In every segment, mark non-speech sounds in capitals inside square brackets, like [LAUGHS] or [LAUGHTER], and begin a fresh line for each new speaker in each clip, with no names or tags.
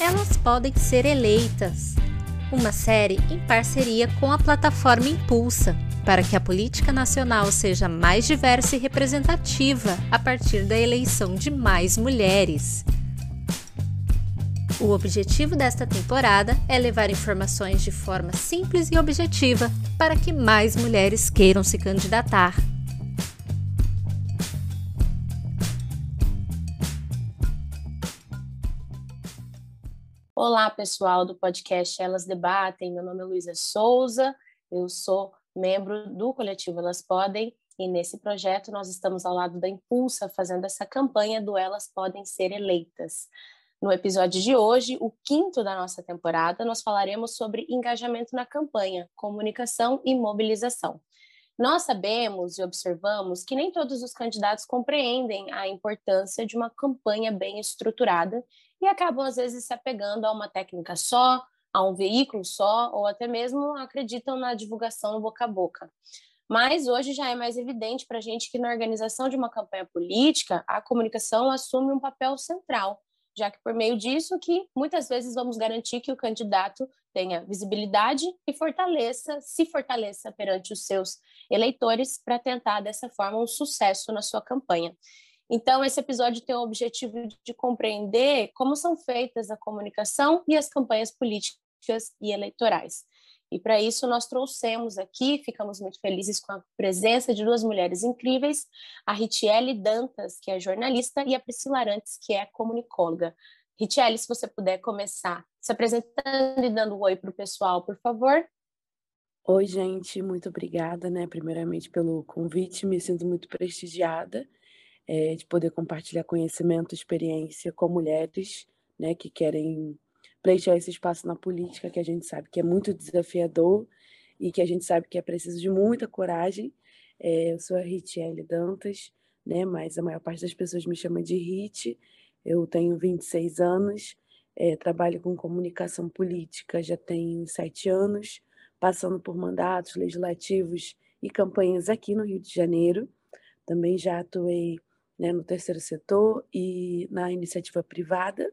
Elas Podem Ser Eleitas, uma série em parceria com a plataforma Impulsa, para que a política nacional seja mais diversa e representativa a partir da eleição de mais mulheres. O objetivo desta temporada é levar informações de forma simples e objetiva para que mais mulheres queiram se candidatar.
Olá, pessoal do podcast Elas Debatem. Meu nome é Luísa Souza, eu sou membro do coletivo Elas Podem e nesse projeto nós estamos ao lado da Impulsa fazendo essa campanha do Elas Podem Ser Eleitas. No episódio de hoje, o quinto da nossa temporada, nós falaremos sobre engajamento na campanha, comunicação e mobilização. Nós sabemos e observamos que nem todos os candidatos compreendem a importância de uma campanha bem estruturada e acabam, às vezes, se apegando a uma técnica só, a um veículo só, ou até mesmo acreditam na divulgação boca a boca. Mas hoje já é mais evidente para a gente que na organização de uma campanha política, a comunicação assume um papel central, já que por meio disso que muitas vezes vamos garantir que o candidato tenha visibilidade e fortaleça, se fortaleça perante os seus eleitores para tentar dessa forma um sucesso na sua campanha. Então, esse episódio tem o objetivo de compreender como são feitas a comunicação e as campanhas políticas e eleitorais. E para isso nós trouxemos aqui, ficamos muito felizes com a presença de duas mulheres incríveis, a Ritiele Dantas, que é jornalista, e a Priscila Arantes, que é comunicóloga. Ritiele, se você puder começar se apresentando e dando um oi para o pessoal, por favor.
Oi, gente, muito obrigada, né, primeiramente pelo convite, me sinto muito prestigiada é, de poder compartilhar conhecimento, experiência com mulheres né, que querem pleitear esse espaço na política, que a gente sabe que é muito desafiador e que a gente sabe que é preciso de muita coragem. É, eu sou a Ritiele Dantas, né, mas a maior parte das pessoas me chama de Rit. Eu tenho 26 anos, é, trabalho com comunicação política já tenho sete anos, passando por mandatos legislativos e campanhas aqui no Rio de Janeiro. Também já atuei né, no terceiro setor e na iniciativa privada.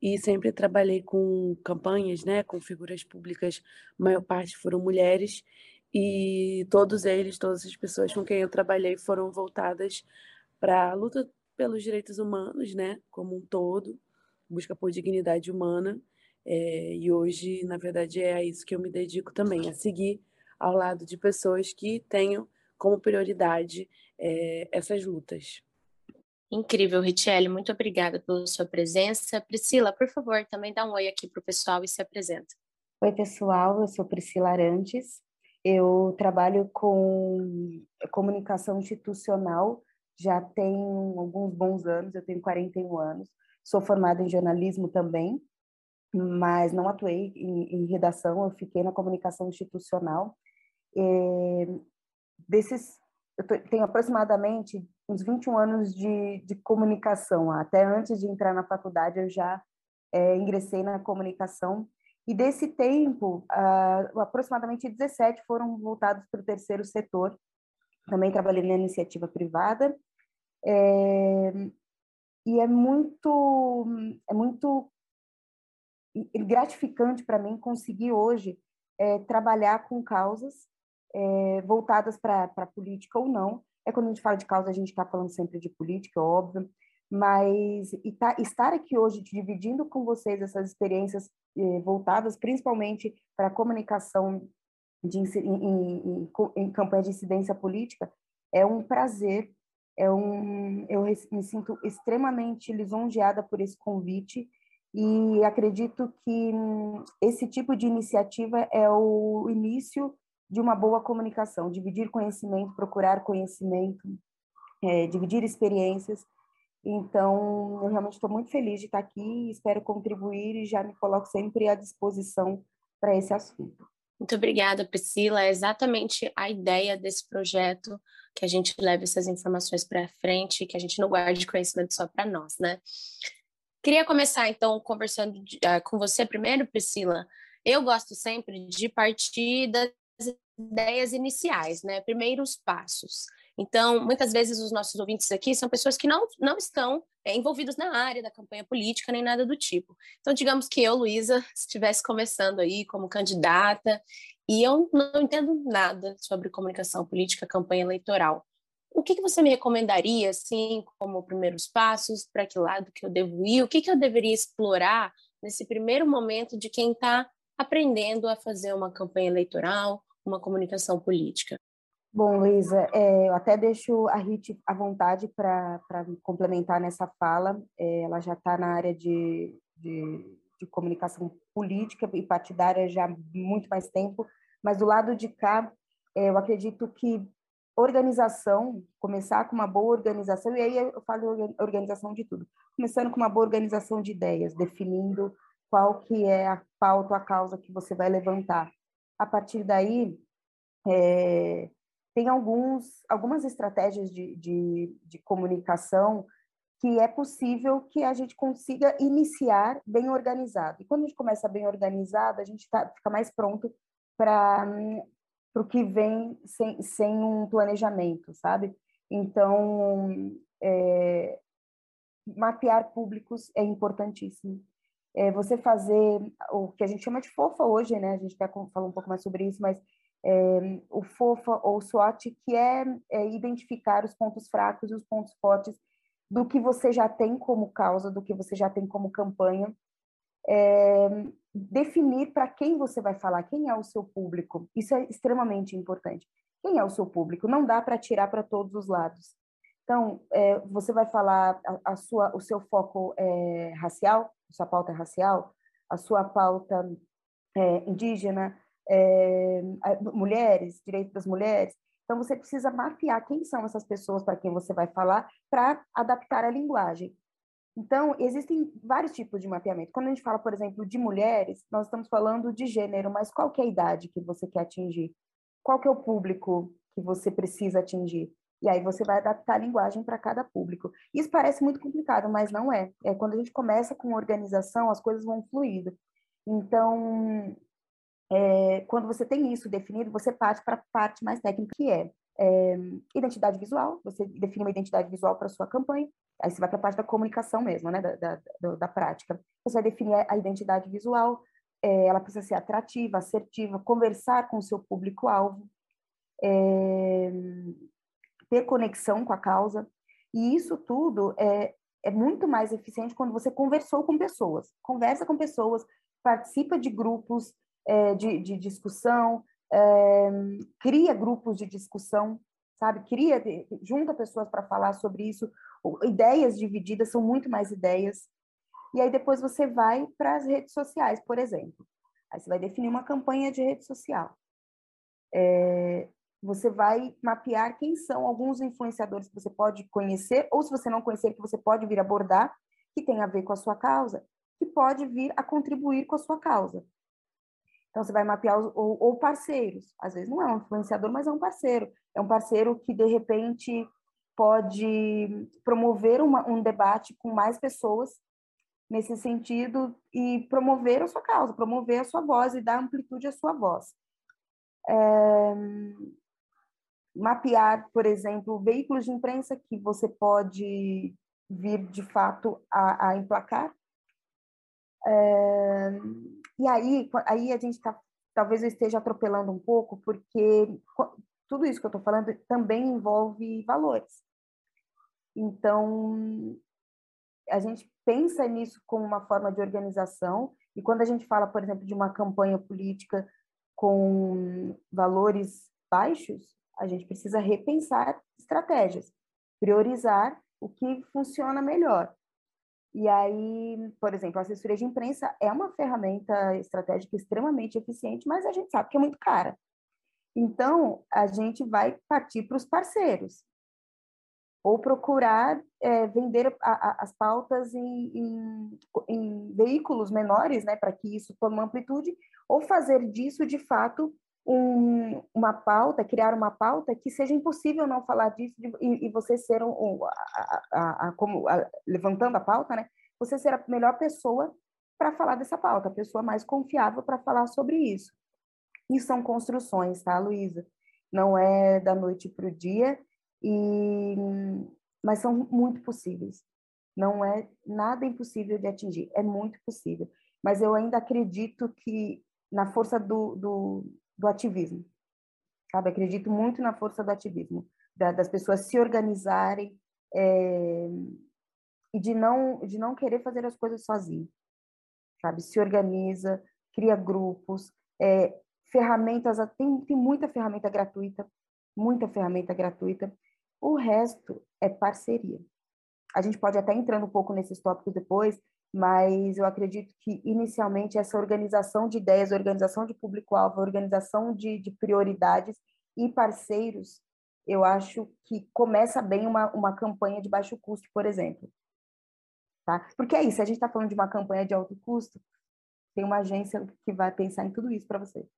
E sempre trabalhei com campanhas, né, com figuras públicas, a maior parte foram mulheres. E todos eles, todas as pessoas com quem eu trabalhei foram voltadas para a luta pelos direitos humanos, né, como um todo, busca por dignidade humana. É, e hoje, na verdade, é a isso que eu me dedico também, a seguir ao lado de pessoas que tenham como prioridade é, essas lutas.
Incrível, Richelle, muito obrigada pela sua presença. Priscila, por favor, também dá um oi aqui para o pessoal e se apresenta.
Oi, pessoal, eu sou Priscila Arantes, eu trabalho com comunicação institucional já tem alguns bons anos, eu tenho 41 anos, sou formada em jornalismo também, mas não atuei em, em redação, eu fiquei na comunicação institucional. E desses, eu tenho aproximadamente uns 21 anos de, de comunicação. Até antes de entrar na faculdade, eu já é, ingressei na comunicação. E desse tempo, uh, aproximadamente 17 foram voltados para o terceiro setor. Também trabalhei na iniciativa privada. É, e é muito, é muito gratificante para mim conseguir hoje é, trabalhar com causas é, voltadas para a política ou não, é quando a gente fala de causa, a gente está falando sempre de política, óbvio, mas tá, estar aqui hoje dividindo com vocês essas experiências eh, voltadas principalmente para a comunicação de, em, em, em, campanha de incidência política é um prazer, é um, eu me sinto extremamente lisonjeada por esse convite e acredito que hum, esse tipo de iniciativa é o início de uma boa comunicação, dividir conhecimento, procurar conhecimento, é, dividir experiências. Então, eu realmente estou muito feliz de estar aqui, espero contribuir e já me coloco sempre à disposição para esse assunto.
Muito obrigada, Priscila. É exatamente a ideia desse projeto que a gente leve essas informações para frente, que a gente não guarde conhecimento só para nós, né? Queria começar, então, conversando uh, com você primeiro, Priscila. Eu gosto sempre de partir das ideias iniciais, né? Primeiros passos. Então, muitas vezes os nossos ouvintes aqui são pessoas que não, não estão é, envolvidos na área da campanha política nem nada do tipo. Então, digamos que eu, Luísa, estivesse começando aí como candidata e eu não entendo nada sobre comunicação política, campanha eleitoral. O que, que você me recomendaria, assim, como primeiros passos? Para que lado que eu devo ir? O que, que eu deveria explorar nesse primeiro momento de quem está aprendendo a fazer uma campanha eleitoral, uma comunicação política?
Bom, Luísa, é, eu até deixo a Rit à vontade para complementar nessa fala. É, ela já está na área de, de, de, comunicação política e partidária já há muito mais tempo, mas do lado de cá, é, eu acredito que organização, começar com uma boa organização, e aí eu falo organização de tudo, começando com uma boa organização de ideias, definindo qual que é a pauta, a causa que você vai levantar. A partir daí, é, tem alguns, algumas estratégias de, de, de comunicação que é possível que a gente consiga iniciar bem organizado. E quando a gente começa bem organizado, a gente tá, fica mais pronto para o que vem sem, sem um planejamento, sabe? Então, é, mapear públicos é importantíssimo. É, você fazer o que a gente chama de fofa hoje, né? A gente até falou um pouco mais sobre isso, mas é, o FOFA ou SWOT, que é, é, identificar os pontos fracos e os pontos fortes do que você já tem como causa, do que você já tem como campanha, é, definir para quem você vai falar, quem é o seu público. Isso é extremamente importante. Quem é o seu público? Não dá para tirar para todos os lados. Então, é, você vai falar a, a, sua, o seu foco é racial, sua pauta é racial, a sua pauta é indígena, é, mulheres, direito das mulheres. Então, você precisa mapear quem são essas pessoas para quem você vai falar para adaptar a linguagem. Então, existem vários tipos de mapeamento. Quando a gente fala, por exemplo, de mulheres, nós estamos falando de gênero, mas qual é a idade que você quer atingir? Qual é o público que você precisa atingir? E aí você vai adaptar a linguagem para cada público. Isso parece muito complicado, mas não é. É quando a gente começa com organização, as coisas vão fluindo. Então, é, quando você tem isso definido, você parte para a parte mais técnica, que é, é, identidade visual, você define uma identidade visual para sua campanha, aí você vai para a parte da comunicação mesmo, né, da, da, da, prática. Você vai definir a identidade visual, é, ela precisa ser atrativa, assertiva, conversar com o seu público-alvo, é, ter conexão com a causa, e isso tudo é, é muito mais eficiente quando você conversou com pessoas, conversa com pessoas, participa de grupos, é, de, de, discussão, é, cria grupos de discussão, sabe? Cria, junta pessoas para falar sobre isso. Ideias divididas são muito mais ideias. E aí depois você vai para as redes sociais, por exemplo. Aí você vai definir uma campanha de rede social. É, você vai mapear quem são alguns influenciadores que você pode conhecer, ou se você não conhecer, que você pode vir abordar, que tem a ver com a sua causa, que pode vir a contribuir com a sua causa. Então, você vai mapear os, ou, ou, parceiros. Às vezes não é um influenciador, mas é um parceiro. É um parceiro que, de repente, pode promover uma, um debate com mais pessoas nesse sentido e promover a sua causa, promover a sua voz e dar amplitude à sua voz. É, mapear, por exemplo, veículos de imprensa que você pode vir, de fato, a, a emplacar. É, e aí, aí a gente está, talvez eu esteja atropelando um pouco, porque tudo isso que eu estou falando também envolve valores. Então, a gente pensa nisso como uma forma de organização, e quando a gente fala, por exemplo, de uma campanha política com valores baixos, a gente precisa repensar estratégias, priorizar o que funciona melhor. E aí, por exemplo, a assessoria de imprensa é uma ferramenta estratégica extremamente eficiente, mas a gente sabe que é muito cara. Então, a gente vai partir para os parceiros, ou procurar é, vender a, a, as pautas em, em, em, veículos menores, né, para que isso tome amplitude, ou fazer disso, de fato, um, uma pauta, criar uma pauta que seja impossível não falar disso de, e, e, você ser um, um a, a, a, como levantando a pauta, né? Você ser a melhor pessoa para falar dessa pauta, a pessoa mais confiável para falar sobre isso. E são construções, tá, Luísa? Não é da noite para o dia. E, mas são muito possíveis. Não é nada impossível de atingir, é muito possível. Mas eu ainda acredito que na força do, do, do ativismo, sabe? Acredito muito na força do ativismo, da, das pessoas se organizarem é, e de não de não querer fazer as coisas sozinho, sabe? Se organiza, cria grupos, é, ferramentas, tem, tem muita ferramenta gratuita, muita ferramenta gratuita. O resto é parceria. A gente pode até entrar um pouco nesses tópicos depois, mas eu acredito que inicialmente essa organização de ideias, organização de público-alvo, organização de, de prioridades e parceiros, eu acho que começa bem uma, uma campanha de baixo custo, por exemplo. Tá? Porque é isso, a gente está falando de uma campanha de alto custo, tem uma agência que vai pensar em tudo isso para você.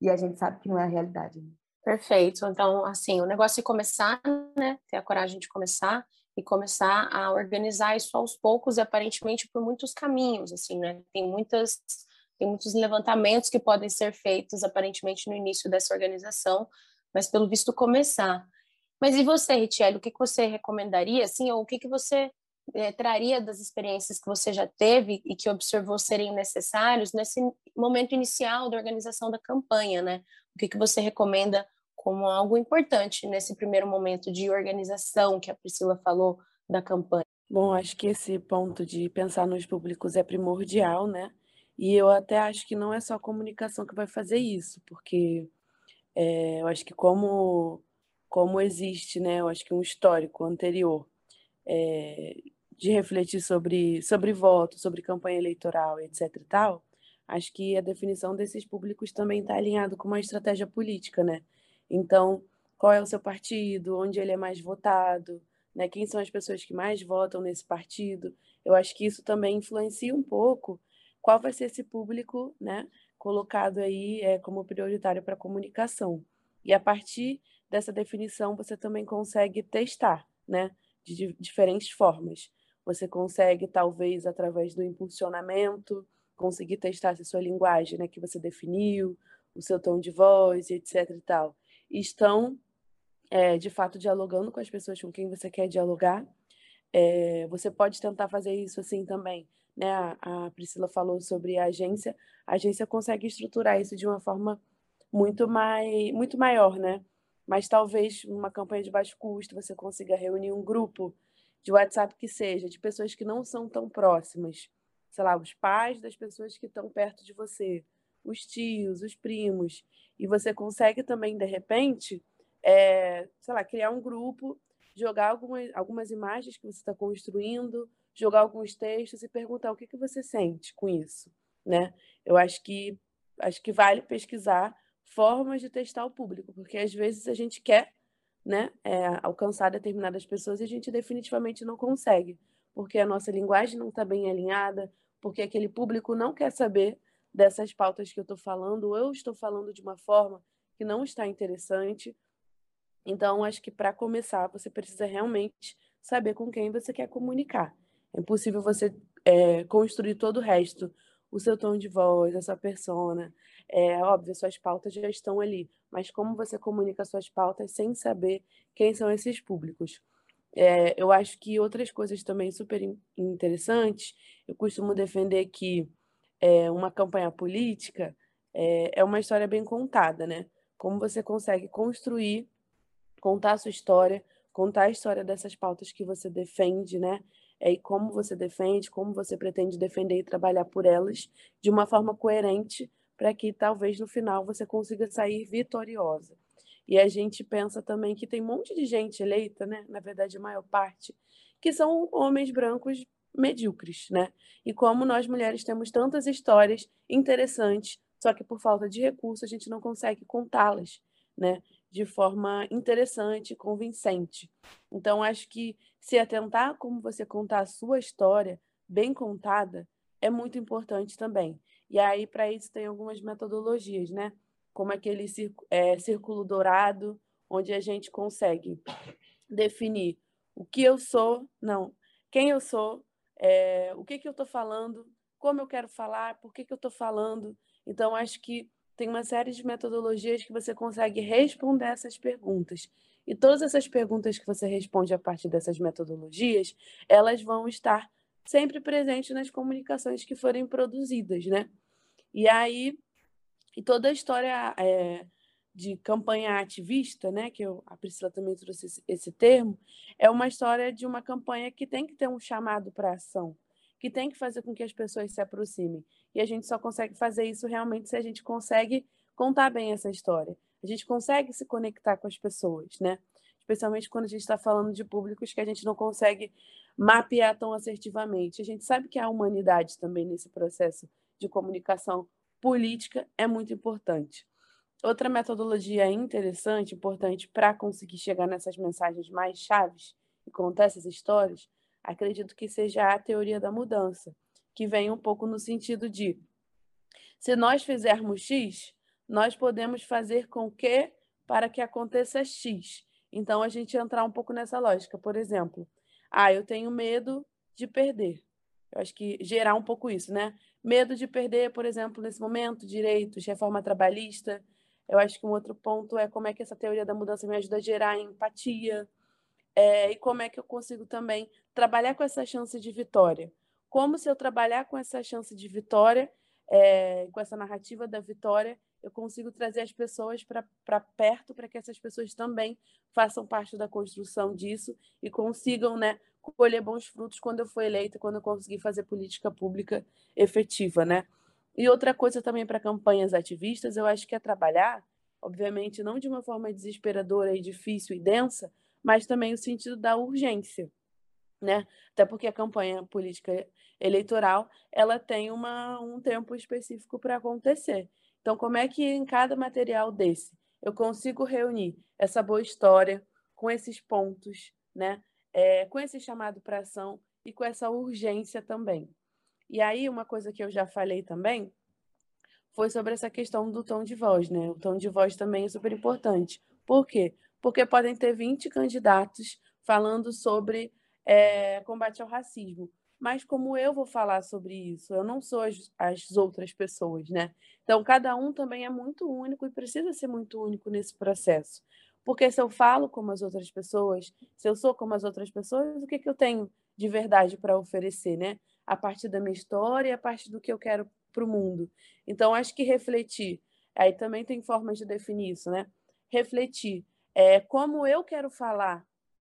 E a gente sabe que não é a realidade. Né?
Perfeito. Então, assim, o negócio é começar, né? Ter a coragem de começar e começar a organizar isso aos poucos e aparentemente por muitos caminhos, assim, né? Tem muitas tem muitos levantamentos que podem ser feitos aparentemente no início dessa organização, mas pelo visto começar. Mas e você, Richelle, o que, que você recomendaria, assim, ou o que, que você é, traria das experiências que você já teve e que observou serem necessários nesse momento inicial da organização da campanha, né? O que, que você recomenda como algo importante nesse primeiro momento de organização que a Priscila falou da campanha?
Bom, acho que esse ponto de pensar nos públicos é primordial, né? E eu até acho que não é só a comunicação que vai fazer isso, porque é, eu acho que como, como existe, né? Eu acho que um histórico anterior é, de refletir sobre, sobre voto, sobre campanha eleitoral, etc e tal, acho que a definição desses públicos também está alinhado com uma estratégia política, né? Então, qual é o seu partido, onde ele é mais votado, né? quem são as pessoas que mais votam nesse partido. Eu acho que isso também influencia um pouco qual vai ser esse público né? colocado aí é, como prioritário para a comunicação. E a partir dessa definição, você também consegue testar né? de diferentes formas. Você consegue, talvez, através do impulsionamento, conseguir testar se a sua linguagem né, que você definiu, o seu tom de voz, etc. e tal estão, é, de fato, dialogando com as pessoas com quem você quer dialogar. É, você pode tentar fazer isso assim também. Né? A, a Priscila falou sobre a agência. A agência consegue estruturar isso de uma forma muito, mais, muito maior, né? Mas talvez numa campanha de baixo custo você consiga reunir um grupo de WhatsApp que seja, de pessoas que não são tão próximas. Sei lá, os pais das pessoas que estão perto de você, os tios, os primos, e você consegue também, de repente, é, sei lá, criar um grupo, jogar algumas, algumas imagens que você está construindo, jogar alguns textos e perguntar o que, que você sente com isso, né? Eu acho que acho que vale pesquisar formas de testar o público, porque às vezes a gente quer, né, é, alcançar determinadas pessoas e a gente definitivamente não consegue, porque a nossa linguagem não está bem alinhada, porque aquele público não quer saber dessas pautas que eu estou falando, ou eu estou falando de uma forma que não está interessante. Então, acho que para começar, você precisa realmente saber com quem você quer comunicar. É impossível você é, construir todo o resto, o seu tom de voz, a sua persona. É óbvio, suas pautas já estão ali, mas como você comunica suas pautas sem saber quem são esses públicos? É, eu acho que outras coisas também super interessantes, eu costumo defender que é, uma campanha política é, é uma história bem contada, né? Como você consegue construir, contar a sua história, contar a história dessas pautas que você defende, né? É, e como você defende, como você pretende defender e trabalhar por elas de uma forma coerente para que talvez no final você consiga sair vitoriosa. E a gente pensa também que tem um monte de gente eleita, né? Na verdade, a maior parte, que são homens brancos medíocres, né? E como nós mulheres temos tantas histórias interessantes, só que por falta de recursos a gente não consegue contá-las, né? De forma interessante, convincente. Então acho que se atentar como você contar a sua história bem contada é muito importante também. E aí para isso tem algumas metodologias, né? Como aquele é, círculo dourado, onde a gente consegue definir o que eu sou, não, quem eu sou, é, o que, que eu estou falando, como eu quero falar, por que, que eu estou falando. Então, acho que tem uma série de metodologias que você consegue responder essas perguntas. E todas essas perguntas que você responde a partir dessas metodologias, elas vão estar sempre presentes nas comunicações que forem produzidas, né? E aí, e toda a história é, de campanha ativista, né, que eu, a Priscila também trouxe esse, esse termo, é uma história de uma campanha que tem que ter um chamado para ação, que tem que fazer com que as pessoas se aproximem. E a gente só consegue fazer isso realmente se a gente consegue contar bem essa história. A gente consegue se conectar com as pessoas, né? Especialmente quando a gente está falando de públicos que a gente não consegue mapear tão assertivamente. A gente sabe que a humanidade também nesse processo de comunicação política é muito importante. Outra metodologia interessante, importante para conseguir chegar nessas mensagens mais chaves e contar essas histórias, acredito que seja a teoria da mudança, que vem um pouco no sentido de se nós fizermos X, nós podemos fazer com que para que aconteça X. Então a gente entrar um pouco nessa lógica. Por exemplo, ah, eu tenho medo de perder. Eu acho que gerar um pouco isso, né? Medo de perder, por exemplo, nesse momento, direitos, reforma trabalhista. Eu acho que um outro ponto é como é que essa teoria da mudança me ajuda a gerar empatia. É, e como é que eu consigo também trabalhar com essa chance de vitória. Como se eu trabalhar com essa chance de vitória, é, com essa narrativa da vitória, eu consigo trazer as pessoas para perto para que essas pessoas também façam parte da construção disso e consigam né, colher bons frutos quando eu for eleita, quando eu conseguir fazer política pública efetiva. Né? E outra coisa também para campanhas ativistas, eu acho que é trabalhar, obviamente, não de uma forma desesperadora e difícil e densa, mas também o sentido da urgência. Né? Até porque a campanha política eleitoral ela tem uma, um tempo específico para acontecer. Então, como é que em cada material desse eu consigo reunir essa boa história com esses pontos, né? É, com esse chamado para ação e com essa urgência também. E aí, uma coisa que eu já falei também foi sobre essa questão do tom de voz, né? O tom de voz também é super importante. Por quê? Porque podem ter 20 candidatos falando sobre é, combate ao racismo mas como eu vou falar sobre isso? Eu não sou as, as outras pessoas, né? Então, cada um também é muito único e precisa ser muito único nesse processo. Porque se eu falo como as outras pessoas, se eu sou como as outras pessoas, o que, que eu tenho de verdade para oferecer, né? A partir da minha história a partir do que eu quero para o mundo. Então, acho que refletir, aí também tem formas de definir isso, né? Refletir é, como eu quero falar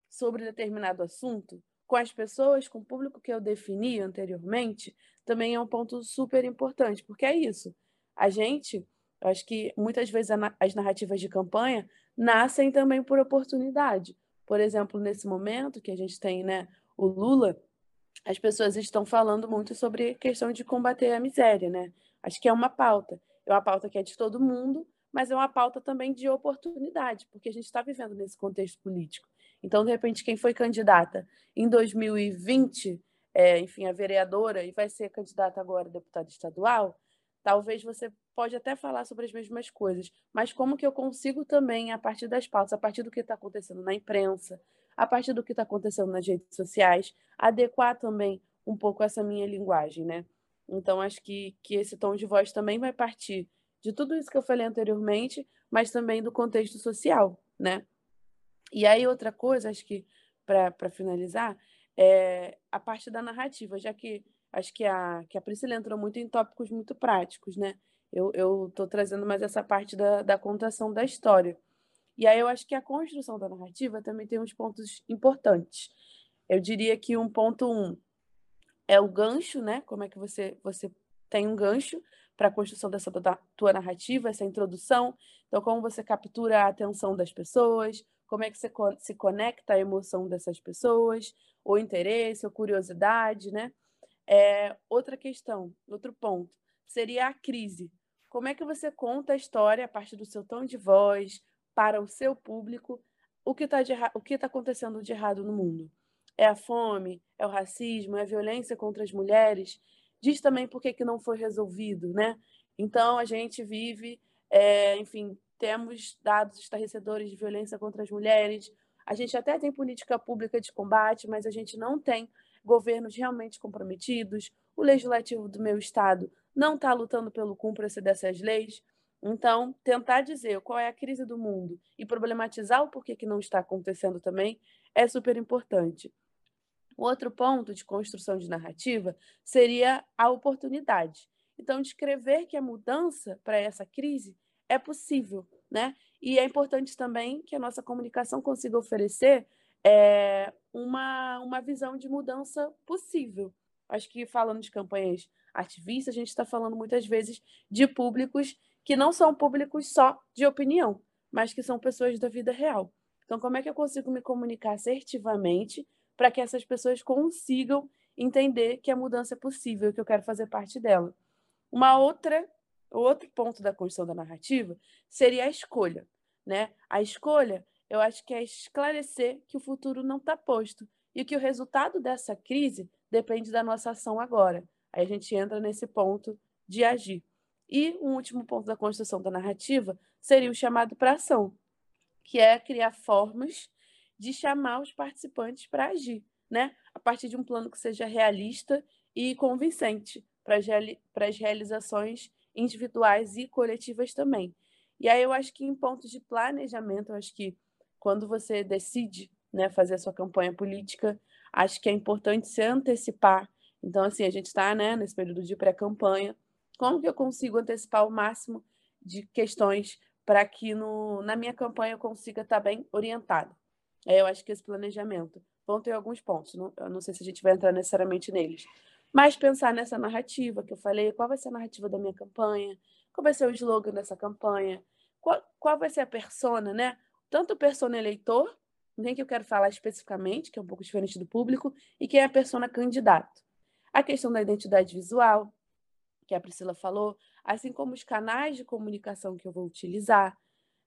sobre determinado assunto, com as pessoas, com o público que eu defini anteriormente, também é um ponto super importante, porque é isso. A gente, eu acho que muitas vezes as narrativas de campanha nascem também por oportunidade. Por exemplo, nesse momento que a gente tem né, o Lula, as pessoas estão falando muito sobre questão de combater a miséria, né? Acho que é uma pauta. É uma pauta que é de todo mundo, mas é uma pauta também de oportunidade, porque a gente está vivendo nesse contexto político. Então, de repente, quem foi candidata em 2020, é, enfim, a vereadora, e vai ser candidata agora a deputada estadual, talvez você pode até falar sobre as mesmas coisas, mas como que eu consigo também, a partir das pautas, a partir do que está acontecendo na imprensa, a partir do que está acontecendo nas redes sociais, adequar também um pouco essa minha linguagem, né? Então, acho que, que esse tom de voz também vai partir de tudo isso que eu falei anteriormente, mas também do contexto social, né? E aí, outra coisa, acho que para finalizar, é a parte da narrativa, já que acho que a, que a Priscila entrou muito em tópicos muito práticos, né? Eu estou trazendo mais essa parte da, da contação da história. E aí eu acho que a construção da narrativa também tem uns pontos importantes. Eu diria que um ponto um é o gancho, né? Como é que você, você tem um gancho para a construção dessa tua narrativa, essa introdução. Então, como você captura a atenção das pessoas, como é que você se conecta à emoção dessas pessoas, ou interesse, ou curiosidade, né? É, outra questão, outro ponto, seria a crise. Como é que você conta a história a partir do seu tom de voz, para o seu público, o que está tá acontecendo de errado no mundo? É a fome? É o racismo? É a violência contra as mulheres? Diz também por que, que não foi resolvido, né? Então, a gente vive, é, enfim, temos dados estarrecedores de violência contra as mulheres. A gente até tem política pública de combate, mas a gente não tem governos realmente comprometidos. O legislativo do meu estado não está lutando pelo cumprimento dessas leis. Então, tentar dizer qual é a crise do mundo e problematizar o porquê que não está acontecendo também é super importante. Outro ponto de construção de narrativa seria a oportunidade. Então, descrever que a mudança para essa crise é possível, né? E é importante também que a nossa comunicação consiga oferecer é, uma, uma visão de mudança possível. Acho que falando de campanhas ativistas, a gente está falando muitas vezes de públicos que não são públicos só de opinião, mas que são pessoas da vida real. Então, como é que eu consigo me comunicar assertivamente para que essas pessoas consigam entender que a mudança é possível, que eu quero fazer parte dela? Uma outra, outro ponto da construção da narrativa seria a escolha, né? A escolha, eu acho que é esclarecer que o futuro não está posto e que o resultado dessa crise depende da nossa ação agora. Aí a gente entra nesse ponto de agir. E um último ponto da construção da narrativa seria o chamado para ação, que é criar formas de chamar os participantes para agir, né? A partir de um plano que seja realista e convincente para as, reali realizações individuais e coletivas também. E aí eu acho que em pontos de planejamento, eu acho que quando você decide né, fazer a sua campanha política, acho que é importante se antecipar. Então, assim, a gente está né, nesse período de pré-campanha, como que eu consigo antecipar o máximo de questões para que no, na minha campanha eu consiga estar tá bem orientado? É, eu acho que esse planejamento vão ter alguns pontos, não, eu não sei se a gente vai entrar necessariamente neles, mas pensar nessa narrativa que eu falei, qual vai ser a narrativa da minha campanha, qual vai ser o slogan dessa campanha, qual, qual vai ser a persona, né? Tanto persona eleitor, nem que eu quero falar especificamente, que é um pouco diferente do público, e quem é a persona candidato. A questão da identidade visual, que a Priscila falou, assim como os canais de comunicação que eu vou utilizar,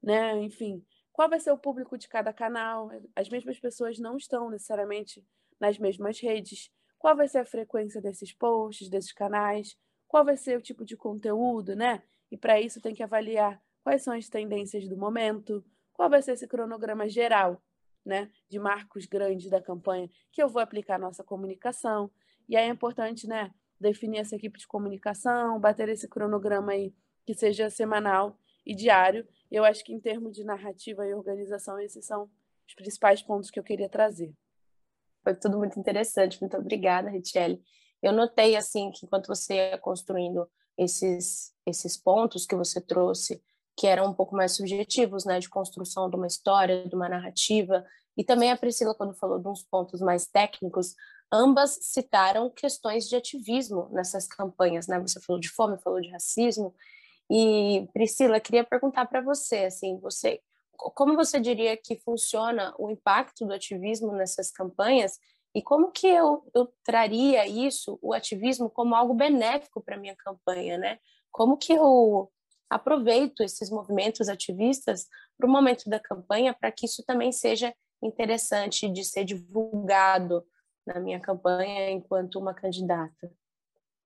né? Enfim, qual vai ser o público de cada canal? As mesmas pessoas não estão necessariamente nas mesmas redes. Qual vai ser a frequência desses posts, desses canais? Qual vai ser o tipo de conteúdo, né? E para isso tem que avaliar quais são as tendências do momento, qual vai ser esse cronograma geral, né, de marcos grandes da campanha que eu vou aplicar nossa comunicação. E aí é importante, né, definir essa equipe de comunicação, bater esse cronograma aí que seja semanal e diário. Eu acho que em termos de narrativa e organização, esses são os principais pontos que eu queria trazer.
Foi tudo muito interessante. Muito obrigada, Richelle. Eu notei assim que enquanto você ia construindo esses esses pontos que você trouxe, que eram um pouco mais subjetivos, né, de construção de uma história, de uma narrativa, e também a Priscila quando falou de uns pontos mais técnicos, ambas citaram questões de ativismo nessas campanhas, né? Você falou de fome, falou de racismo. E Priscila, queria perguntar para você, assim, você como você diria que funciona o impacto do ativismo nessas campanhas e como que eu, eu traria isso, o ativismo, como algo benéfico para minha campanha, né? Como que eu aproveito esses movimentos ativistas para o momento da campanha para que isso também seja interessante de ser divulgado na minha campanha enquanto uma candidata.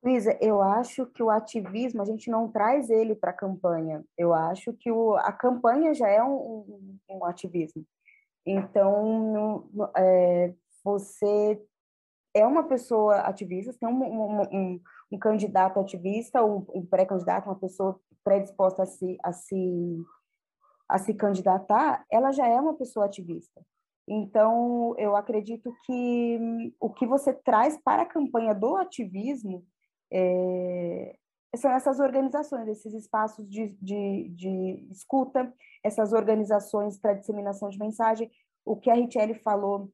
Luísa, eu acho que o ativismo, a gente não traz ele para a campanha. Eu acho que o, a campanha já é um, um, um ativismo. Então, é, você é uma pessoa ativista, tem um, um, um candidato ativista, um pré-candidato, uma pessoa predisposta a se, a, se, a se candidatar, ela já é uma pessoa ativista. Então, eu acredito que o que você traz para a campanha do ativismo é, são essas organizações, esses espaços de, de, de escuta, essas organizações para disseminação de mensagem. O que a Richelle falou,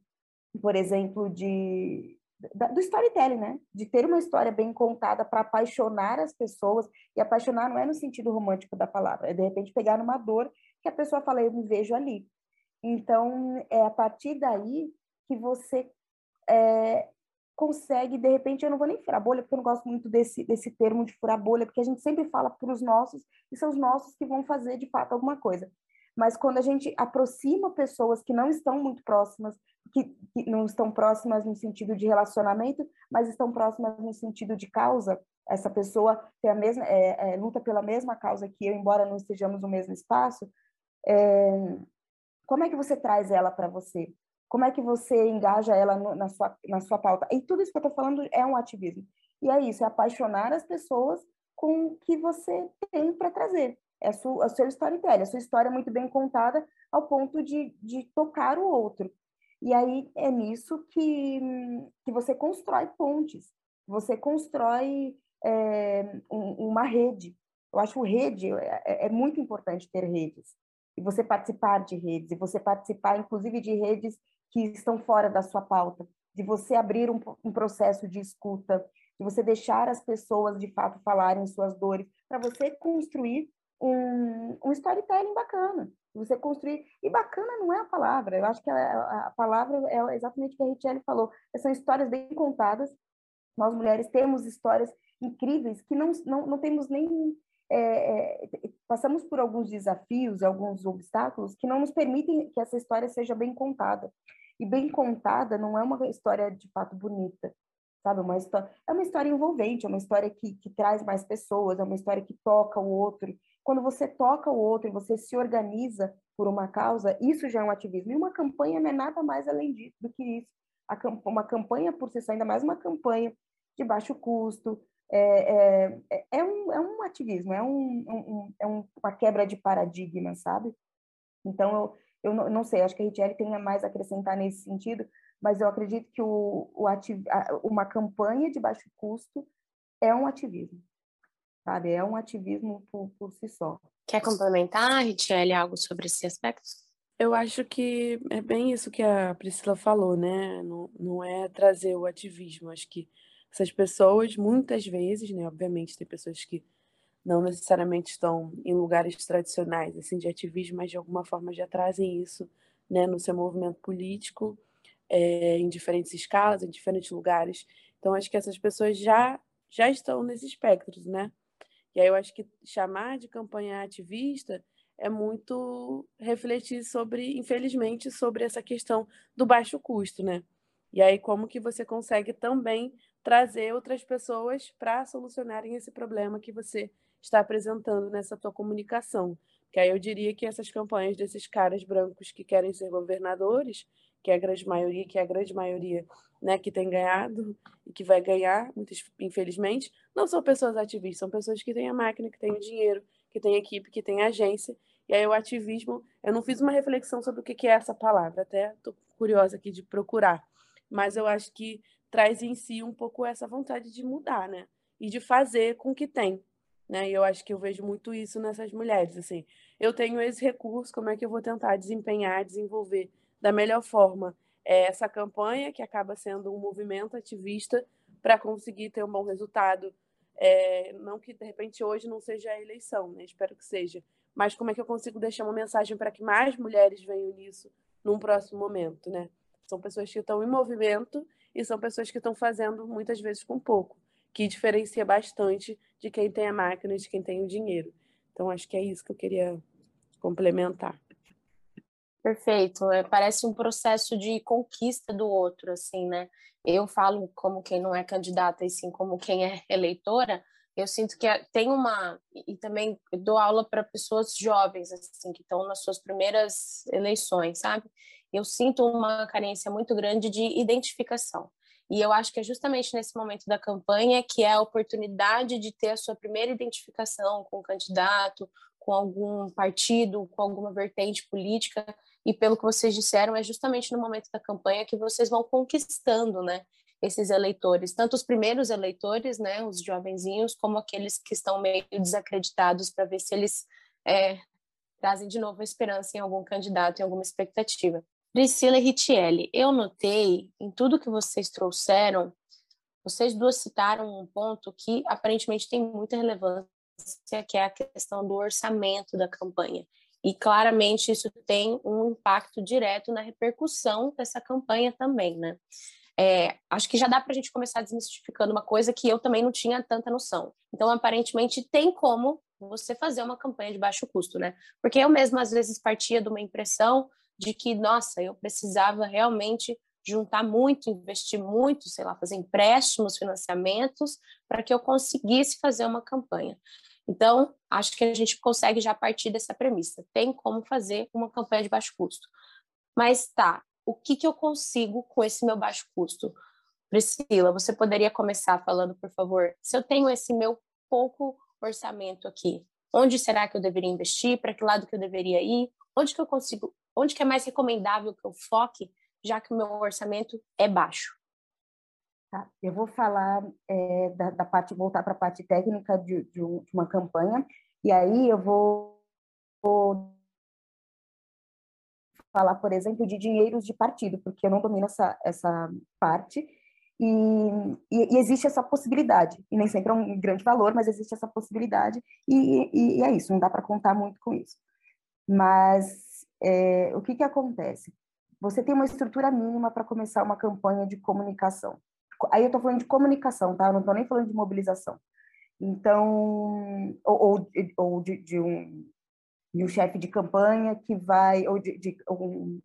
por exemplo, de, do storytelling, né? De ter uma história bem contada para apaixonar as pessoas. E apaixonar não é no sentido romântico da palavra, é de repente pegar numa dor que a pessoa fala, eu me vejo ali. Então, é a partir daí que você é, consegue, de repente, eu não vou nem furar bolha, porque eu não gosto muito desse, desse termo de furar bolha, porque a gente sempre fala para os nossos, e são os nossos que vão fazer, de fato, alguma coisa. Mas quando a gente aproxima pessoas que não estão muito próximas, que, que não estão próximas no sentido de relacionamento, mas estão próximas no sentido de causa, essa pessoa tem a mesma, é, é, luta pela mesma causa que eu, embora não estejamos no mesmo espaço, é, como é que você traz ela para você? Como é que você engaja ela no, na, sua, na sua pauta? E tudo isso que eu estou falando é um ativismo. E é isso, é apaixonar as pessoas com o que você tem para trazer. é o seu storytelling, a sua história é muito bem contada ao ponto de, de tocar o outro. E aí é nisso que, que você constrói pontes, você constrói é, um, uma rede. Eu acho rede é, é, é muito importante ter redes e você participar de redes, e você participar, inclusive, de redes que estão fora da sua pauta, de você abrir um, um processo de escuta, de você deixar as pessoas, de fato, falarem suas dores, para você construir um, um storytelling bacana, você construir. E bacana não é a palavra, eu acho que a, a palavra é exatamente o que a Richelle falou. São histórias bem contadas. Nós mulheres temos histórias incríveis que não, não, não temos nem. É, é, passamos por alguns desafios, alguns obstáculos que não nos permitem que essa história seja bem contada. E bem contada não é uma história de fato bonita, sabe? Uma história, é uma história envolvente, é uma história que, que traz mais pessoas, é uma história que toca o outro, quando você toca o outro e você se organiza por uma causa, isso já é um ativismo. E uma campanha não é nada mais além disso, do que isso. uma campanha, por si só, ainda mais uma campanha de baixo custo, é, é, é, é um, é um ativismo, é, um, um, é uma quebra de paradigma, sabe? Então, eu, eu não, não sei, acho que a Richelle tem mais a acrescentar nesse sentido, mas eu acredito que o, o ativ, uma campanha de baixo custo é um ativismo sabe? É um ativismo por, por si só.
Quer complementar, Richelle, algo sobre esse aspecto?
Eu acho que é bem isso que a Priscila falou, né? Não, não é trazer o ativismo. Acho que essas pessoas, muitas vezes, né? Obviamente, tem pessoas que não necessariamente estão em lugares tradicionais, assim, de ativismo, mas de alguma forma já trazem isso, né? No seu movimento político, é, em diferentes escalas, em diferentes lugares. Então, acho que essas pessoas já já estão nesses espectros, né? E aí eu acho que chamar de campanha ativista é muito refletir sobre, infelizmente, sobre essa questão do baixo custo, né? E aí como que você consegue também trazer outras pessoas para solucionarem esse problema que você está apresentando nessa tua comunicação. Que aí eu diria que essas campanhas desses caras brancos que querem ser governadores, que é a grande maioria, que é a grande maioria né, que tem ganhado e que vai ganhar, muitas, infelizmente, não são pessoas ativistas, são pessoas que têm a máquina, que têm o dinheiro, que têm equipe, que têm agência. E aí o ativismo, eu não fiz uma reflexão sobre o que é essa palavra, até estou curiosa aqui de procurar, mas eu acho que traz em si um pouco essa vontade de mudar, né? E de fazer com o que tem, né? E eu acho que eu vejo muito isso nessas mulheres, assim. Eu tenho esse recurso, como é que eu vou tentar desempenhar, desenvolver da melhor forma é, essa campanha, que acaba sendo um movimento ativista para conseguir ter um bom resultado. É, não que de repente hoje não seja a eleição, né? espero que seja, mas como é que eu consigo deixar uma mensagem para que mais mulheres venham nisso num próximo momento, né? São pessoas que estão em movimento e são pessoas que estão fazendo muitas vezes com pouco, que diferencia bastante de quem tem a máquina e de quem tem o dinheiro. Então acho que é isso que eu queria complementar.
Perfeito. É, parece um processo de conquista do outro, assim, né? Eu falo como quem não é candidata e sim como quem é [LAUGHS] eleitora. Eu sinto que tem uma e também dou aula para pessoas jovens assim que estão nas suas primeiras eleições, sabe? Eu sinto uma carência muito grande de identificação. E eu acho que é justamente nesse momento da campanha que é a oportunidade de ter a sua primeira identificação com o candidato, com algum partido, com alguma vertente política, e pelo que vocês disseram, é justamente no momento da campanha que vocês vão conquistando, né, esses eleitores, tanto os primeiros eleitores, né, os jovenzinhos, como aqueles que estão meio desacreditados para ver se eles é, trazem de novo esperança em algum candidato, em alguma expectativa. Priscila e Richelle, eu notei em tudo que vocês trouxeram, vocês duas citaram um ponto que aparentemente tem muita relevância, que é a questão do orçamento da campanha. E claramente isso tem um impacto direto na repercussão dessa campanha também, né? É, acho que já dá para a gente começar desmistificando uma coisa que eu também não tinha tanta noção. Então, aparentemente, tem como você fazer uma campanha de baixo custo, né? Porque eu mesma, às vezes, partia de uma impressão de que, nossa, eu precisava realmente juntar muito, investir muito, sei lá, fazer empréstimos, financiamentos, para que eu conseguisse fazer uma campanha. Então, acho que a gente consegue já partir dessa premissa. Tem como fazer uma campanha de baixo custo. Mas tá, o que, que eu consigo com esse meu baixo custo? Priscila, você poderia começar falando, por favor? Se eu tenho esse meu pouco orçamento aqui, onde será que eu deveria investir, para que lado que eu deveria ir, onde que eu consigo, onde que é mais recomendável que eu foque, já que o meu orçamento é baixo.
Tá. Eu vou falar é, da, da, parte, voltar para a parte técnica de, de, uma campanha, e aí eu vou, vou, falar, por exemplo, de dinheiros de partido, porque eu não domino essa, essa parte, e, e, e existe essa possibilidade, e nem sempre é um grande valor, mas existe essa possibilidade, e, e é isso, não dá para contar muito com isso. Mas é, o que, que acontece? Você tem uma estrutura mínima para começar uma campanha de comunicação. Aí eu estou falando de comunicação, tá? Eu não estou nem falando de mobilização. Então, ou, ou, ou de, de, um, de um chefe de campanha que vai, ou de, de um,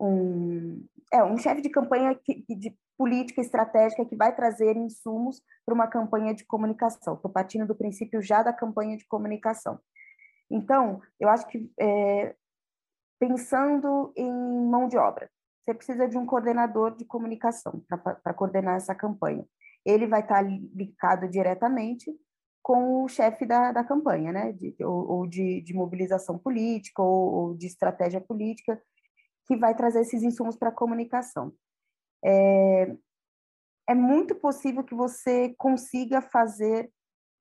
um, é, um chefe de campanha que, de política estratégica que vai trazer insumos para uma campanha de comunicação. Estou partindo do princípio já da campanha de comunicação. Então, eu acho que é, pensando em mão de obra, você precisa de um coordenador de comunicação para coordenar essa campanha. Ele vai estar ligado diretamente com o chefe da, da campanha, né? De, ou, ou de, de, mobilização política, ou, ou, de estratégia política, que vai trazer esses insumos para a comunicação. É, é muito possível que você consiga fazer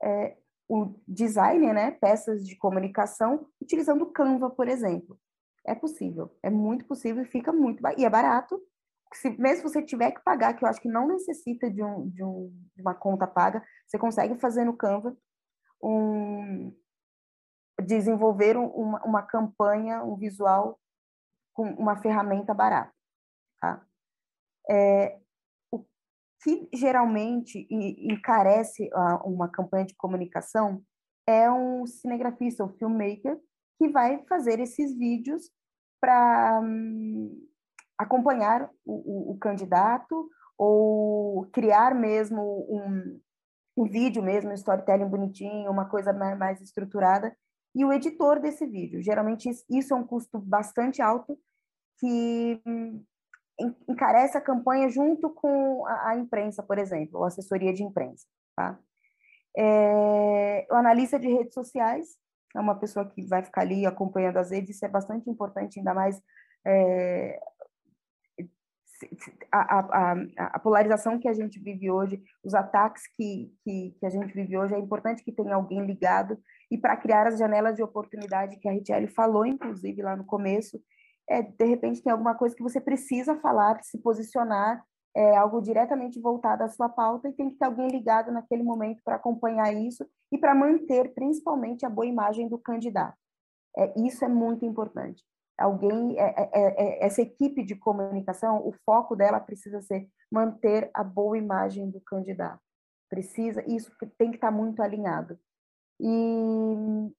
é, o design, né, peças de comunicação, utilizando Canva, por exemplo. É possível, é muito possível e fica muito e é barato. Mesmo se você tiver que pagar, que eu acho que não necessita de, um, de, um, de uma conta paga, você consegue fazer no Canva um, desenvolver uma, uma campanha, um visual com uma ferramenta barata. Tá? É, o que geralmente encarece uma campanha de comunicação é um cinegrafista, um filmmaker, que vai fazer esses vídeos para hum, acompanhar o, o, o, candidato ou criar mesmo um, um vídeo mesmo, um storytelling bonitinho, uma coisa mais, mais estruturada, e o editor desse vídeo. Geralmente isso é um custo bastante alto que hum, encarece a campanha junto com a, a imprensa, por exemplo, ou assessoria de imprensa. Tá? É, o analista de redes sociais é uma pessoa que vai ficar ali acompanhando as redes, isso é bastante importante, ainda mais é, a, a, a, polarização que a gente vive hoje, os ataques que, que, que, a gente vive hoje, é importante que tenha alguém ligado e para criar as janelas de oportunidade que a Richelle falou, inclusive, lá no começo, é, de repente tem alguma coisa que você precisa falar, se posicionar, é algo diretamente voltado à sua pauta e tem que ter alguém ligado naquele momento para acompanhar isso e para manter principalmente a boa imagem do candidato. É, isso é muito importante. Alguém, é, é, é, é essa equipe de comunicação, o foco dela precisa ser manter a boa imagem do candidato. Precisa, isso tem que estar muito alinhado. E,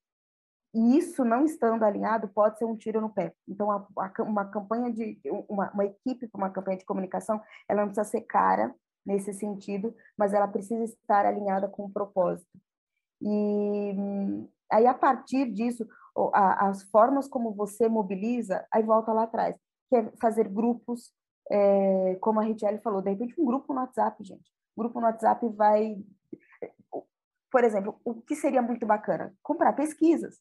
e isso não estando alinhado pode ser um tiro no pé. Então, a, a, uma campanha de uma, uma equipe para uma campanha de comunicação, ela não precisa ser cara nesse sentido, mas ela precisa estar alinhada com o propósito. E aí a partir disso, as formas como você mobiliza, aí volta lá atrás, que é fazer grupos, é, como a Richelle falou, de repente um grupo no WhatsApp, gente. O grupo no WhatsApp vai, por exemplo, o que seria muito bacana? Comprar pesquisas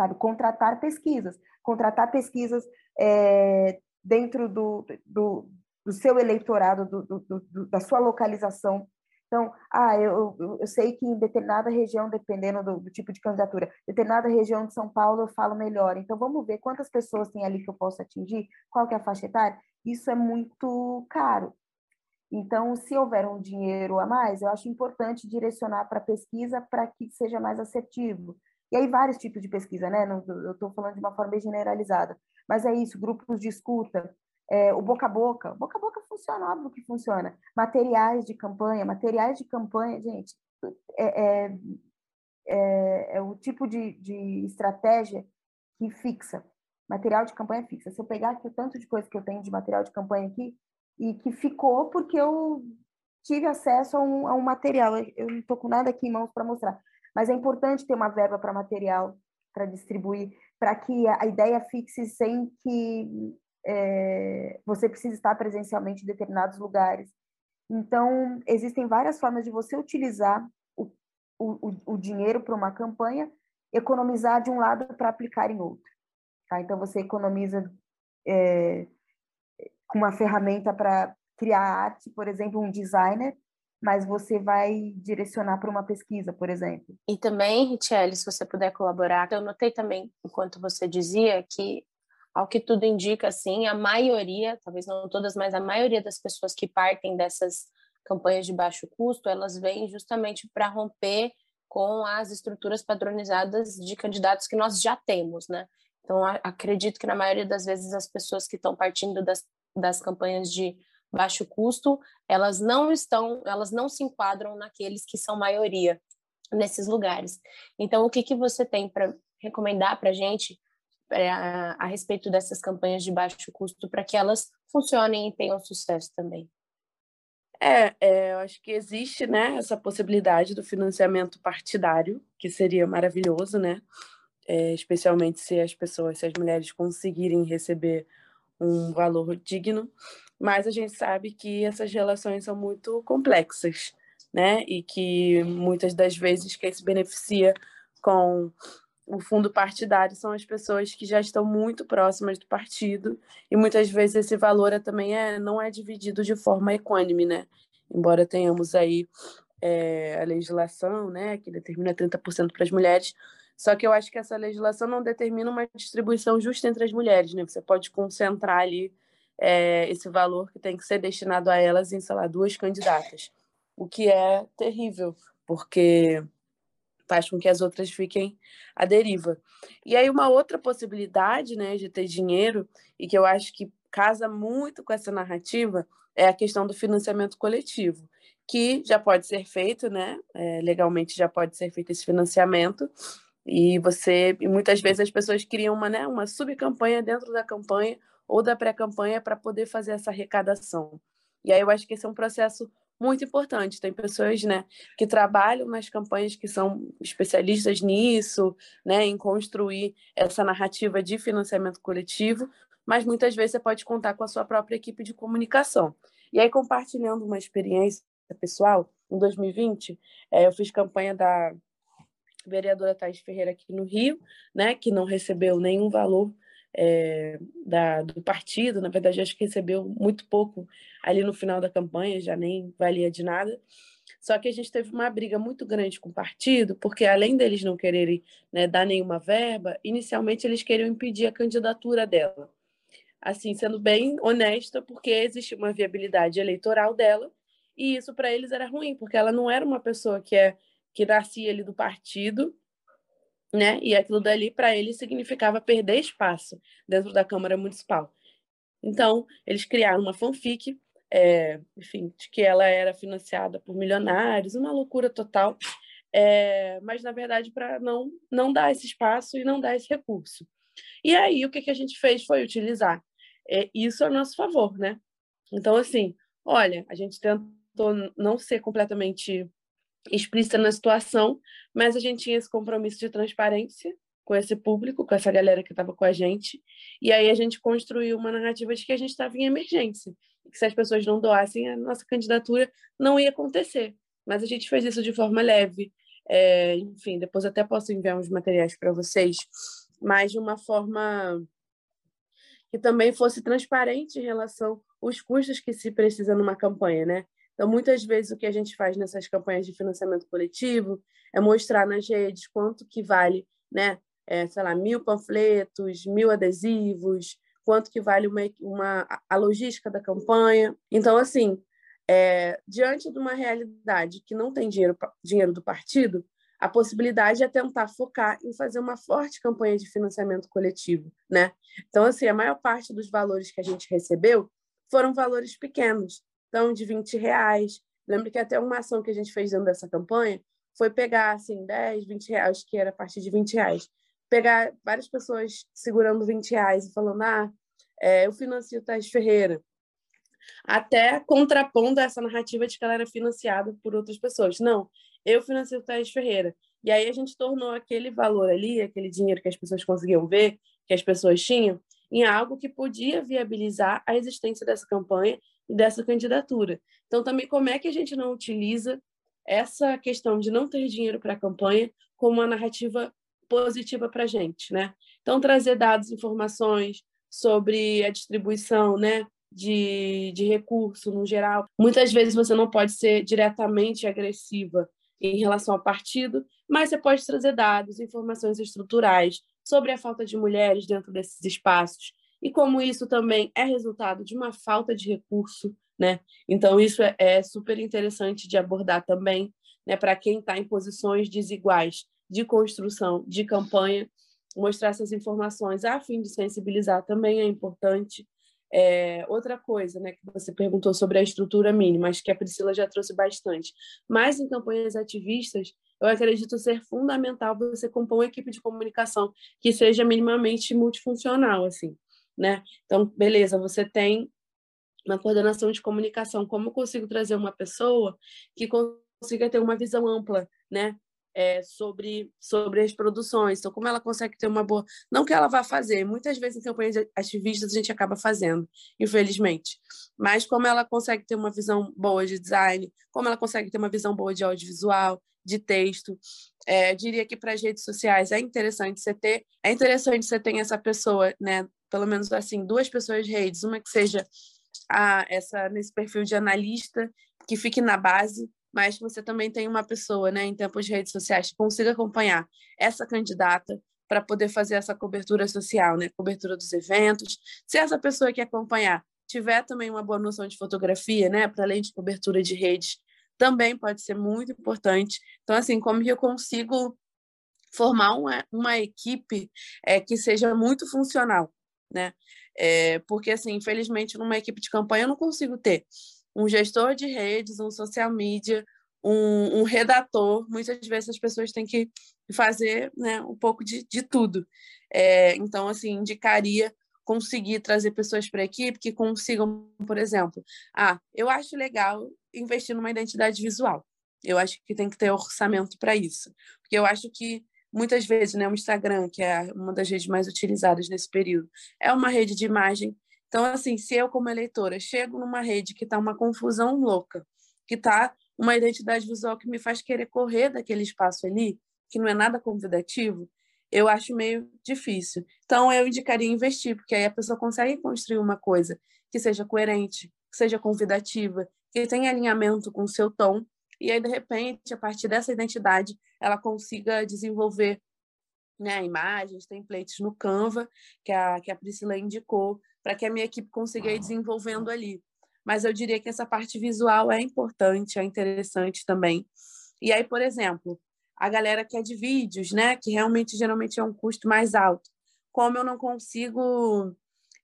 sabe? Contratar pesquisas, contratar pesquisas é, dentro do, do, do, seu eleitorado, do, do, da sua localização. Então, ah, eu, eu sei que em determinada região, dependendo do, do, tipo de candidatura, determinada região de São Paulo eu falo melhor. Então, vamos ver quantas pessoas tem ali que eu posso atingir, qual que é a faixa etária. Isso é muito caro. Então, se houver um dinheiro a mais, eu acho importante direcionar para pesquisa para que seja mais assertivo. E aí vários tipos de pesquisa, né? eu estou falando de uma forma generalizada. Mas é isso, grupos de escuta, é, o boca a boca. Boca a boca funciona, óbvio que funciona. Materiais de campanha, materiais de campanha, gente, é, é, é, é o tipo de, de estratégia que fixa. Material de campanha fixa. Se eu pegar aqui o tanto de coisa que eu tenho de material de campanha aqui, e que ficou porque eu tive acesso a um, a um material. Eu não estou com nada aqui em mãos para mostrar, mas é importante ter uma verba para material para distribuir, para que a ideia fixe sem que é, você precise estar presencialmente em determinados lugares. Então, existem várias formas de você utilizar o, o, o dinheiro para uma campanha economizar de um lado para aplicar em outro. Tá? Então, você economiza é, com uma ferramenta para criar arte, por exemplo, um designer, mas você vai direcionar para uma pesquisa, por exemplo.
E também, Richelle, se você puder colaborar, eu notei também, enquanto você dizia, que, ao que tudo indica, assim, a maioria, talvez não todas, mas a maioria das pessoas que partem dessas campanhas de baixo custo, elas vêm justamente para romper com as estruturas padronizadas de candidatos que nós já temos, né? Então, acredito que na maioria das vezes as pessoas que estão partindo das, das campanhas de baixo custo, elas não estão, elas não se enquadram naqueles que são maioria nesses lugares. Então, o que, que você tem para recomendar para a gente pra, a respeito dessas campanhas de baixo custo para que elas funcionem e tenham sucesso também?
É, é, eu acho que existe, né, essa possibilidade do financiamento partidário, que seria maravilhoso, né, é, especialmente se as pessoas, se as mulheres conseguirem receber um valor digno, mas a gente sabe que essas relações são muito complexas, né? E que muitas das vezes quem se beneficia com o fundo partidário são as pessoas que já estão muito próximas do partido e muitas vezes esse valor é, também é não é dividido de forma equânime, né? Embora tenhamos aí é, a legislação, né, que determina 30% para as mulheres, só que eu acho que essa legislação não determina uma distribuição justa entre as mulheres, né? Você pode concentrar ali é, esse valor que tem que ser destinado a elas em, sei lá, duas candidatas. O que é terrível, porque faz com que as outras fiquem à deriva. E aí uma outra possibilidade, né, de ter dinheiro e que eu acho que casa muito com essa narrativa é a questão do financiamento coletivo, que já pode ser feito, né, é, legalmente já pode ser feito esse financiamento e você e muitas vezes as pessoas criam uma, né, uma subcampanha dentro da campanha ou da pré-campanha para poder fazer essa arrecadação. E aí eu acho que esse é um processo muito importante. Tem pessoas, né, que trabalham nas campanhas que são especialistas nisso, né, em construir essa narrativa de financiamento coletivo, mas muitas vezes você pode contar com a sua própria equipe de comunicação. E aí compartilhando uma experiência pessoal, em 2020, é, eu fiz campanha da vereadora Thais Ferreira aqui no Rio, né, que não recebeu nenhum valor é, da, do partido, na verdade, acho que recebeu muito pouco ali no final da campanha, já nem valia de nada. Só que a gente teve uma briga muito grande com o partido, porque além deles não quererem né, dar nenhuma verba, inicialmente eles queriam impedir a candidatura dela. Assim, sendo bem honesta, porque existia uma viabilidade eleitoral dela, e isso para eles era ruim, porque ela não era uma pessoa que é que nascia ali do partido, né? E aquilo dali para eles significava perder espaço dentro da Câmara Municipal. Então, eles criaram uma fanfic, é, enfim, de que ela era financiada por milionários, uma loucura total, é, mas na verdade para não não dar esse espaço e não dar esse recurso. E aí o que, que a gente fez foi utilizar é, isso a nosso favor, né? Então, assim, olha, a gente tentou não ser completamente explícita na situação, mas a gente tinha esse compromisso de transparência com esse público, com essa galera que estava com a gente, e aí a gente construiu uma narrativa de que a gente estava em emergência, que se as pessoas não doassem, a nossa candidatura não ia acontecer. Mas a gente fez isso de forma leve, é, enfim, depois até posso enviar uns materiais para vocês, mas de uma forma que também fosse transparente em relação aos custos que se precisa numa campanha, né? Então, muitas vezes, o que a gente faz nessas campanhas de financiamento coletivo é mostrar nas redes quanto que vale, né? É, sei lá, mil panfletos, mil adesivos, quanto que vale uma, uma, a logística da campanha. Então, assim, é, diante de uma realidade que não tem dinheiro, dinheiro do partido, a possibilidade é tentar focar em fazer uma forte campanha de financiamento coletivo, né? Então, assim, a maior parte dos valores que a gente recebeu foram valores pequenos, então de 20 reais. Lembro que até uma ação que a gente fez dentro dessa campanha foi pegar assim 10, 20 reais, que era a partir de 20 reais. Pegar várias pessoas segurando 20 reais e falando, ah, é, eu financio Thais Ferreira. Até contrapondo essa narrativa de que ela era financiada por outras pessoas. Não, eu financio Thais Ferreira. E aí a gente tornou aquele valor ali, aquele dinheiro que as pessoas conseguiam ver, que as pessoas tinham, em algo que podia viabilizar a existência dessa campanha dessa candidatura. Então, também, como é que a gente não utiliza essa questão de não ter dinheiro para a campanha como uma narrativa positiva para a gente, né? Então, trazer dados, informações sobre a distribuição, né? De, de recurso no geral. Muitas vezes você não pode ser diretamente agressiva em relação ao partido, mas você pode trazer dados, informações estruturais sobre a falta de mulheres dentro desses espaços e como isso também é resultado de uma falta de recurso, né? Então isso é, é super interessante de abordar também, né? Para quem está em posições desiguais de construção de campanha, mostrar essas informações a fim de sensibilizar também é importante. É, outra coisa, né, que você perguntou sobre a estrutura mínima, acho que a Priscila já trouxe bastante. Mas em campanhas ativistas, eu acredito ser fundamental você compor uma equipe de comunicação que seja minimamente multifuncional, assim, né? Então, beleza, você tem uma coordenação de comunicação. Como eu consigo trazer uma pessoa que consiga ter uma visão ampla, né? é, sobre, sobre as produções. Então, como ela consegue ter uma boa. Não que ela vá fazer, muitas vezes em campanhas ativistas a gente acaba fazendo, infelizmente. Mas como ela consegue ter uma visão boa de design, como ela consegue ter uma visão boa de audiovisual, de texto. É, diria que para as redes sociais é interessante você ter, é interessante você ter essa pessoa, né? Pelo menos assim, duas pessoas de redes, uma que seja a, essa nesse perfil de analista que fique na base mas que você também tem uma pessoa, né, em tempos de redes sociais, que consiga acompanhar essa candidata para poder fazer essa cobertura social, né, cobertura dos eventos. Se essa pessoa que acompanhar tiver também uma boa noção de fotografia, né, para além de cobertura de redes, também pode ser muito importante. Então, assim, como eu consigo formar uma, uma equipe é, que seja muito funcional, né? É, porque, assim, infelizmente, numa equipe de campanha eu não consigo ter um gestor de redes, um social media, um, um, redator. Muitas vezes as pessoas têm que fazer né, um pouco de, de tudo. É, então, assim, indicaria conseguir trazer pessoas para a equipe que consigam, por exemplo, ah, eu acho legal investir numa identidade visual. Eu acho que tem que ter orçamento para isso. Porque eu acho que muitas vezes, né, o Instagram, que é uma das redes mais utilizadas nesse período, é uma rede de imagem então, assim, se eu, como eleitora, chego numa rede que está uma confusão louca, que está uma identidade visual que me faz querer correr daquele espaço ali, que não é nada convidativo, eu acho meio difícil. Então, eu indicaria investir, porque aí a pessoa consegue construir uma coisa que seja coerente, que seja convidativa, que tenha alinhamento com o seu tom, e aí, de repente, a partir dessa identidade, ela consiga desenvolver né, imagens, templates no Canva, que a, que a Priscila indicou, para que a minha equipe consiga ir desenvolvendo ali. Mas eu diria que essa parte visual é importante, é interessante também. E aí, por exemplo, a galera que é de vídeos, né, que realmente geralmente é um custo mais alto. Como eu não consigo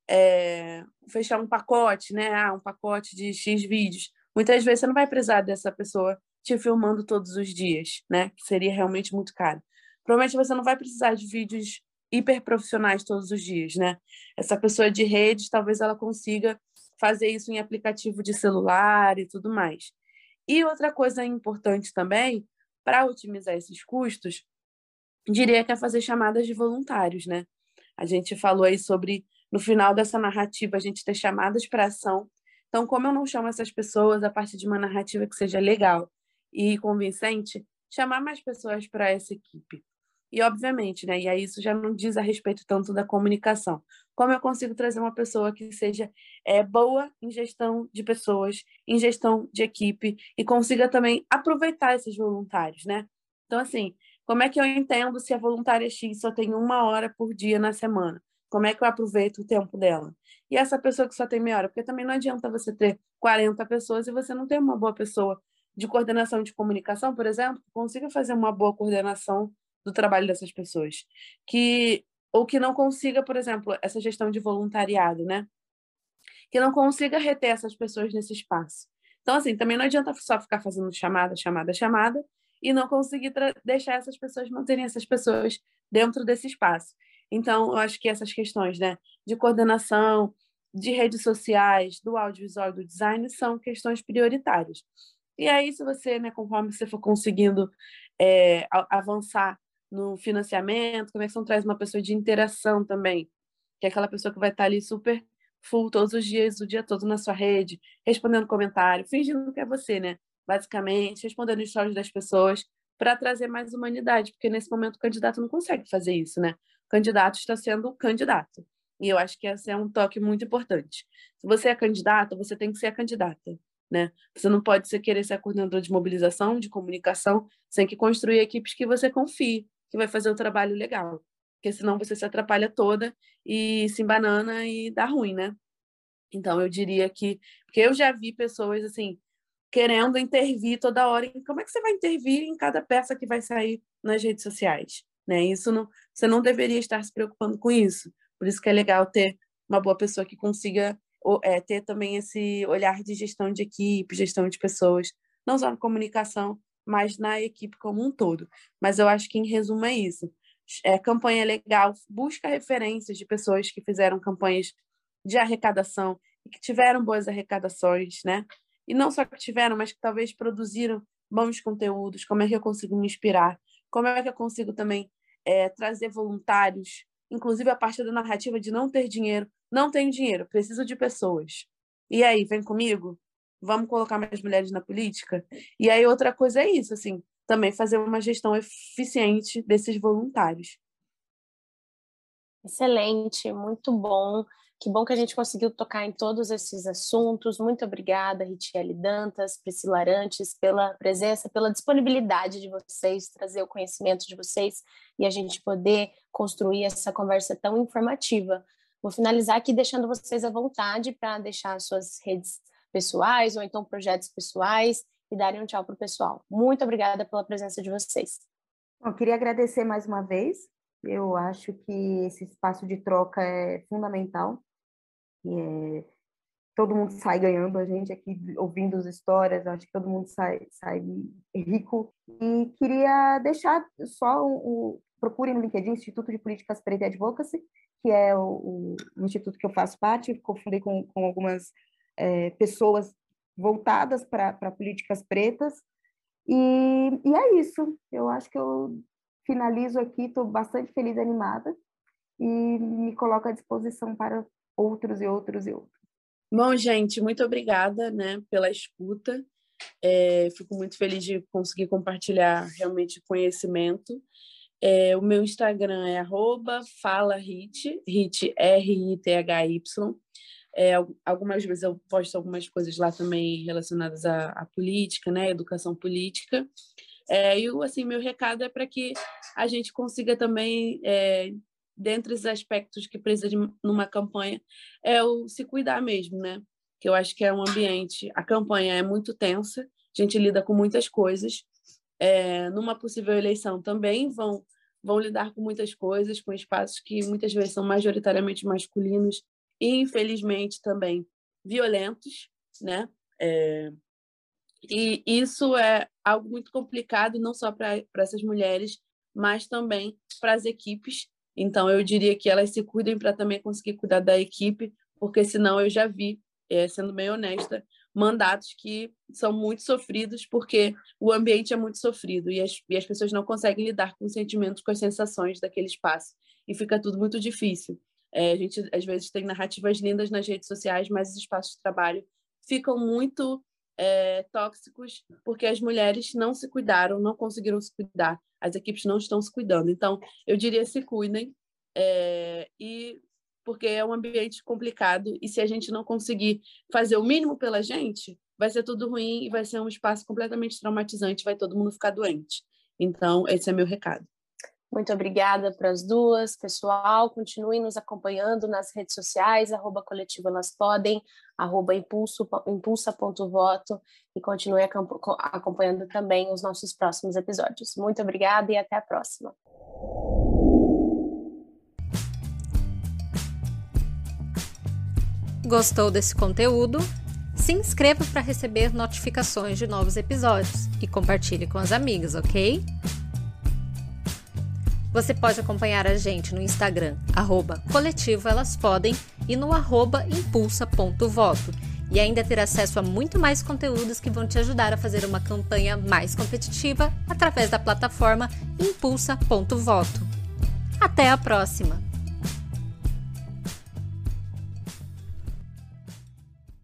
é, fechar um pacote, né, ah, um pacote de X vídeos, muitas vezes você não vai precisar dessa pessoa te filmando todos os dias, né, que seria realmente muito caro. Provavelmente você não vai precisar de vídeos hiper profissionais todos os dias, né? Essa pessoa de redes, talvez ela consiga fazer isso em aplicativo de celular e tudo mais. E outra coisa importante também, para otimizar esses custos, diria que é fazer chamadas de voluntários, né? A gente falou aí sobre, no final dessa narrativa, a gente ter chamadas para ação. Então, como eu não chamo essas pessoas a partir de uma narrativa que seja legal e convincente, chamar mais pessoas para essa equipe. E, obviamente, né, e aí isso já não diz a respeito tanto da comunicação. Como eu consigo trazer uma pessoa que seja é, boa em gestão de pessoas, em gestão de equipe, e consiga também aproveitar esses voluntários, né? Então, assim, como é que eu entendo se a voluntária X só tem uma hora por dia na semana? Como é que eu aproveito o tempo dela? E essa pessoa que só tem meia hora? Porque também não adianta você ter 40 pessoas e você não ter uma boa pessoa de coordenação de comunicação, por exemplo, consiga fazer uma boa coordenação do trabalho dessas pessoas. Que ou que não consiga, por exemplo, essa gestão de voluntariado, né? Que não consiga reter essas pessoas nesse espaço. Então, assim, também não adianta só ficar fazendo chamada, chamada, chamada e não conseguir deixar essas pessoas, manterem essas pessoas dentro desse espaço. Então, eu acho que essas questões, né, de coordenação, de redes sociais, do audiovisual, do design, são questões prioritárias. E aí, se você, né, conforme você for conseguindo é, avançar no financiamento, como é que você traz uma pessoa de interação também, que é aquela pessoa que vai estar ali super full todos os dias, o dia todo na sua rede, respondendo comentário, fingindo que é você, né? Basicamente, respondendo histórias das pessoas, para trazer mais humanidade, porque nesse momento o candidato não consegue fazer isso, né? O candidato está sendo candidato. E eu acho que esse é um toque muito importante. Se você é candidata, você tem que ser a candidata, né? Você não pode ser, querer ser a coordenadora de mobilização, de comunicação, sem que construir equipes que você confie, que vai fazer o trabalho legal. Porque senão você se atrapalha toda e se embanana e dá ruim, né? Então eu diria que, porque eu já vi pessoas assim, querendo intervir toda hora. Como é que você vai intervir em cada peça que vai sair nas redes sociais? Né? Isso não, você não deveria estar se preocupando com isso. Por isso que é legal ter uma boa pessoa que consiga é, ter também esse olhar de gestão de equipe, gestão de pessoas, não só na comunicação, mas na equipe como um todo. Mas eu acho que, em resumo, é isso. É, campanha legal, busca referências de pessoas que fizeram campanhas de arrecadação e que tiveram boas arrecadações, né? e não só que tiveram, mas que talvez produziram bons conteúdos, como é que eu consigo me inspirar, como é que eu consigo também é, trazer voluntários, inclusive a partir da narrativa de não ter dinheiro, não tenho dinheiro, preciso de pessoas. E aí, vem comigo? Vamos colocar mais mulheres na política? E aí outra coisa é isso, assim, também fazer uma gestão eficiente desses voluntários.
Excelente, muito bom. Que bom que a gente conseguiu tocar em todos esses assuntos. Muito obrigada, Ritiele Dantas, Priscila Arantes, pela presença, pela disponibilidade de vocês, trazer o conhecimento de vocês e a gente poder construir essa conversa tão informativa. Vou finalizar aqui deixando vocês à vontade para deixar suas redes pessoais ou então projetos pessoais e darem um tchau para o pessoal. Muito obrigada pela presença de vocês.
Eu queria agradecer mais uma vez. Eu acho que esse espaço de troca é fundamental é, todo mundo sai ganhando, a gente aqui ouvindo as histórias, acho que todo mundo sai, sai rico. E queria deixar só o, o procure no LinkedIn Instituto de Políticas Preta e Advocacy, que é o, o instituto que eu faço parte, cofundei com, com algumas é, pessoas voltadas para políticas pretas. E, e é isso, eu acho que eu finalizo aqui, estou bastante feliz e animada e me coloco à disposição para outros e outros e outros.
Bom, gente, muito obrigada né, pela escuta. É, fico muito feliz de conseguir compartilhar realmente conhecimento. É, o meu Instagram é @falarit, hit R-I-T-H-Y. É, algumas vezes eu posto algumas coisas lá também relacionadas à, à política, né, educação política. É, e assim, meu recado é para que a gente consiga também é, dentre os aspectos que precisa de numa campanha é o se cuidar mesmo, né? Que eu acho que é um ambiente, a campanha é muito tensa, a gente lida com muitas coisas. É, numa possível eleição também vão vão lidar com muitas coisas, com espaços que muitas vezes são majoritariamente masculinos e infelizmente também violentos, né? É, e isso é algo muito complicado não só para essas mulheres, mas também para as equipes então, eu diria que elas se cuidem para também conseguir cuidar da equipe, porque senão eu já vi, é, sendo bem honesta, mandatos que são muito sofridos porque o ambiente é muito sofrido e as, e as pessoas não conseguem lidar com os sentimentos, com as sensações daquele espaço e fica tudo muito difícil. É, a gente às vezes tem narrativas lindas nas redes sociais, mas os espaços de trabalho ficam muito é, tóxicos porque as mulheres não se cuidaram, não conseguiram se cuidar, as equipes não estão se cuidando. Então, eu diria se cuidem, é, e porque é um ambiente complicado e se a gente não conseguir fazer o mínimo pela gente, vai ser tudo ruim e vai ser um espaço completamente traumatizante, vai todo mundo ficar doente. Então, esse é meu recado.
Muito obrigada para as duas, pessoal. Continuem nos acompanhando nas redes sociais, arroba coletivo elas podem, arroba impulso, impulsa.voto e continue acompanhando também os nossos próximos episódios. Muito obrigada e até a próxima.
Gostou desse conteúdo? Se inscreva para receber notificações de novos episódios e compartilhe com as amigas, ok? Você pode acompanhar a gente no Instagram, arroba podem e no arroba impulsa.voto e ainda ter acesso a muito mais conteúdos que vão te ajudar a fazer uma campanha mais competitiva através da plataforma impulsa.voto. Até a próxima!